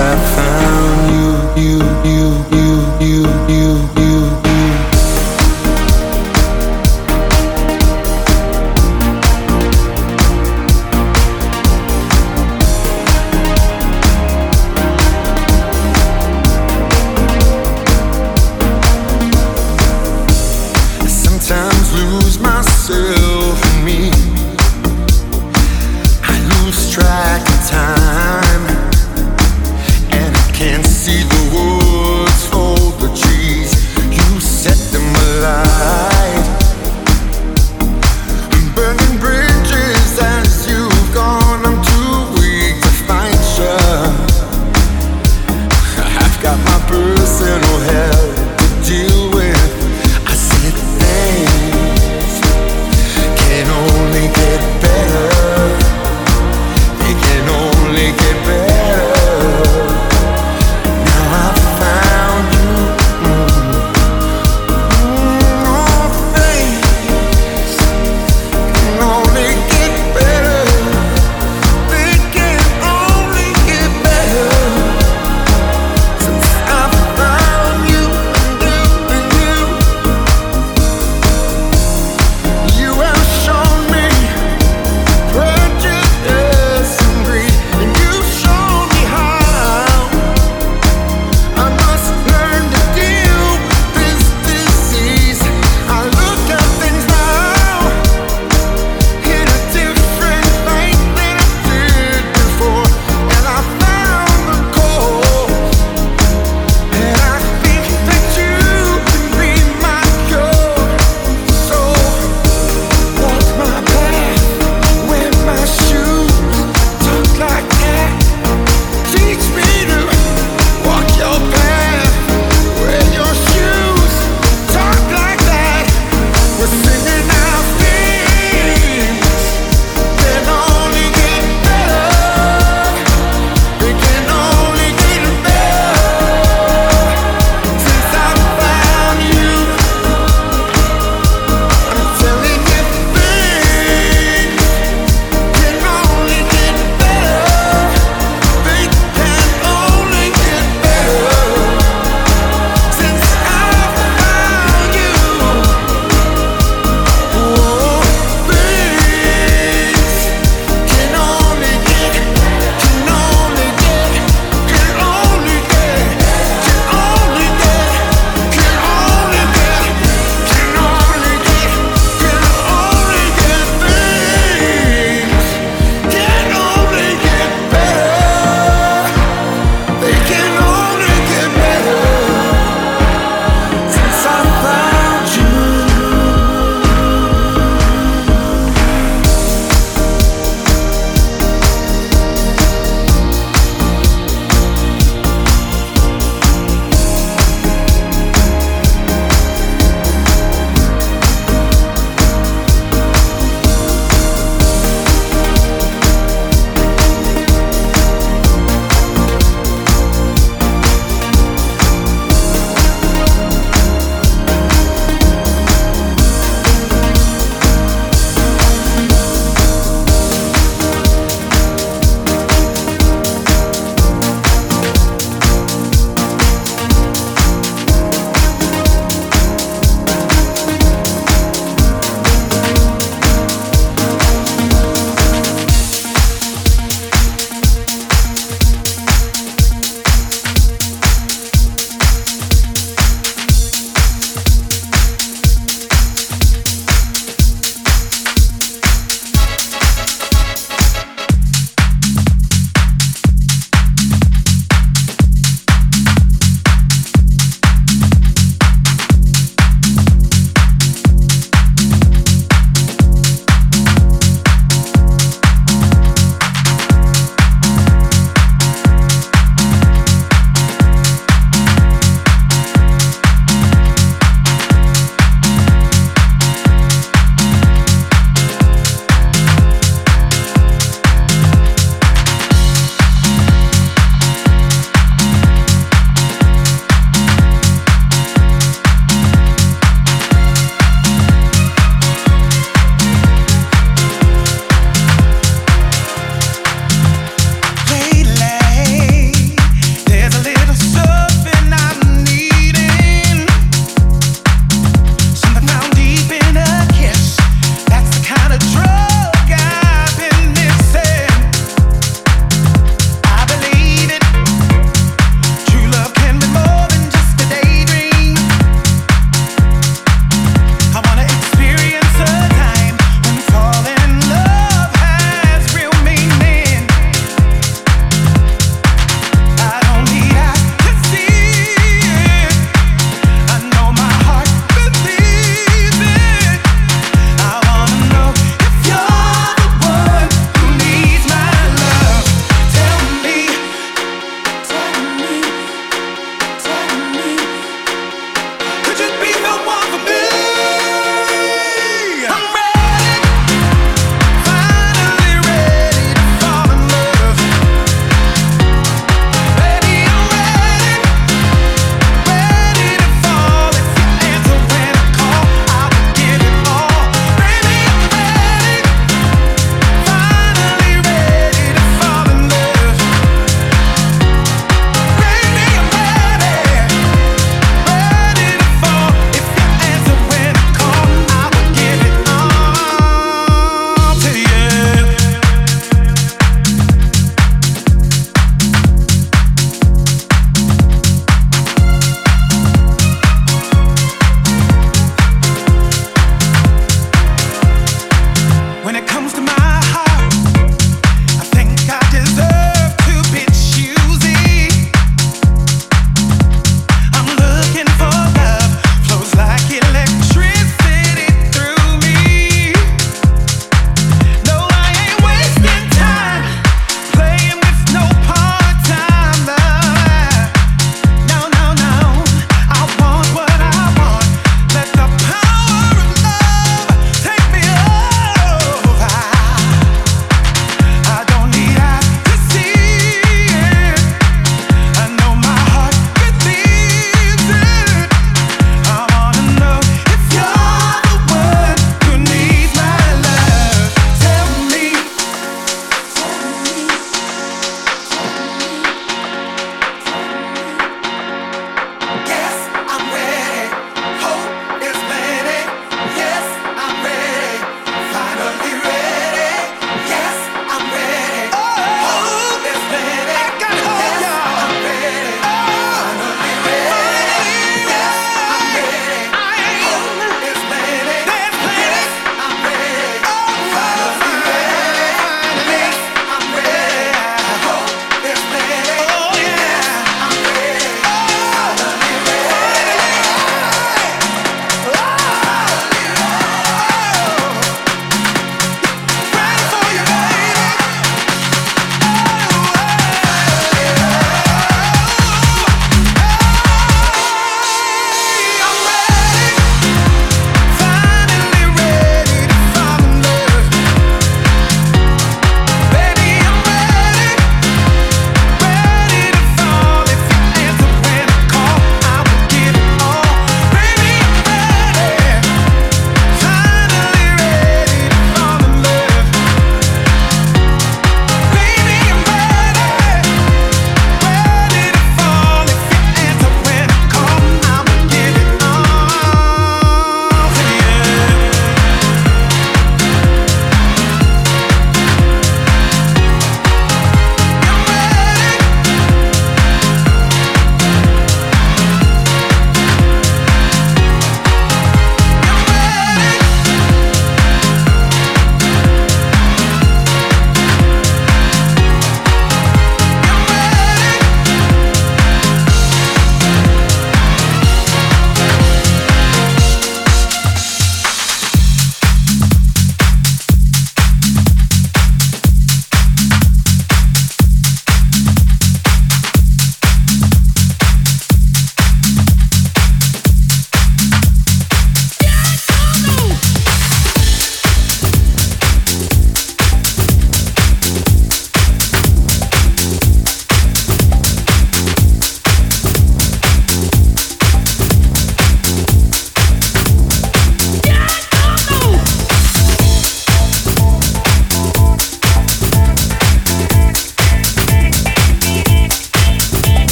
I found you, you, you, you, you, you.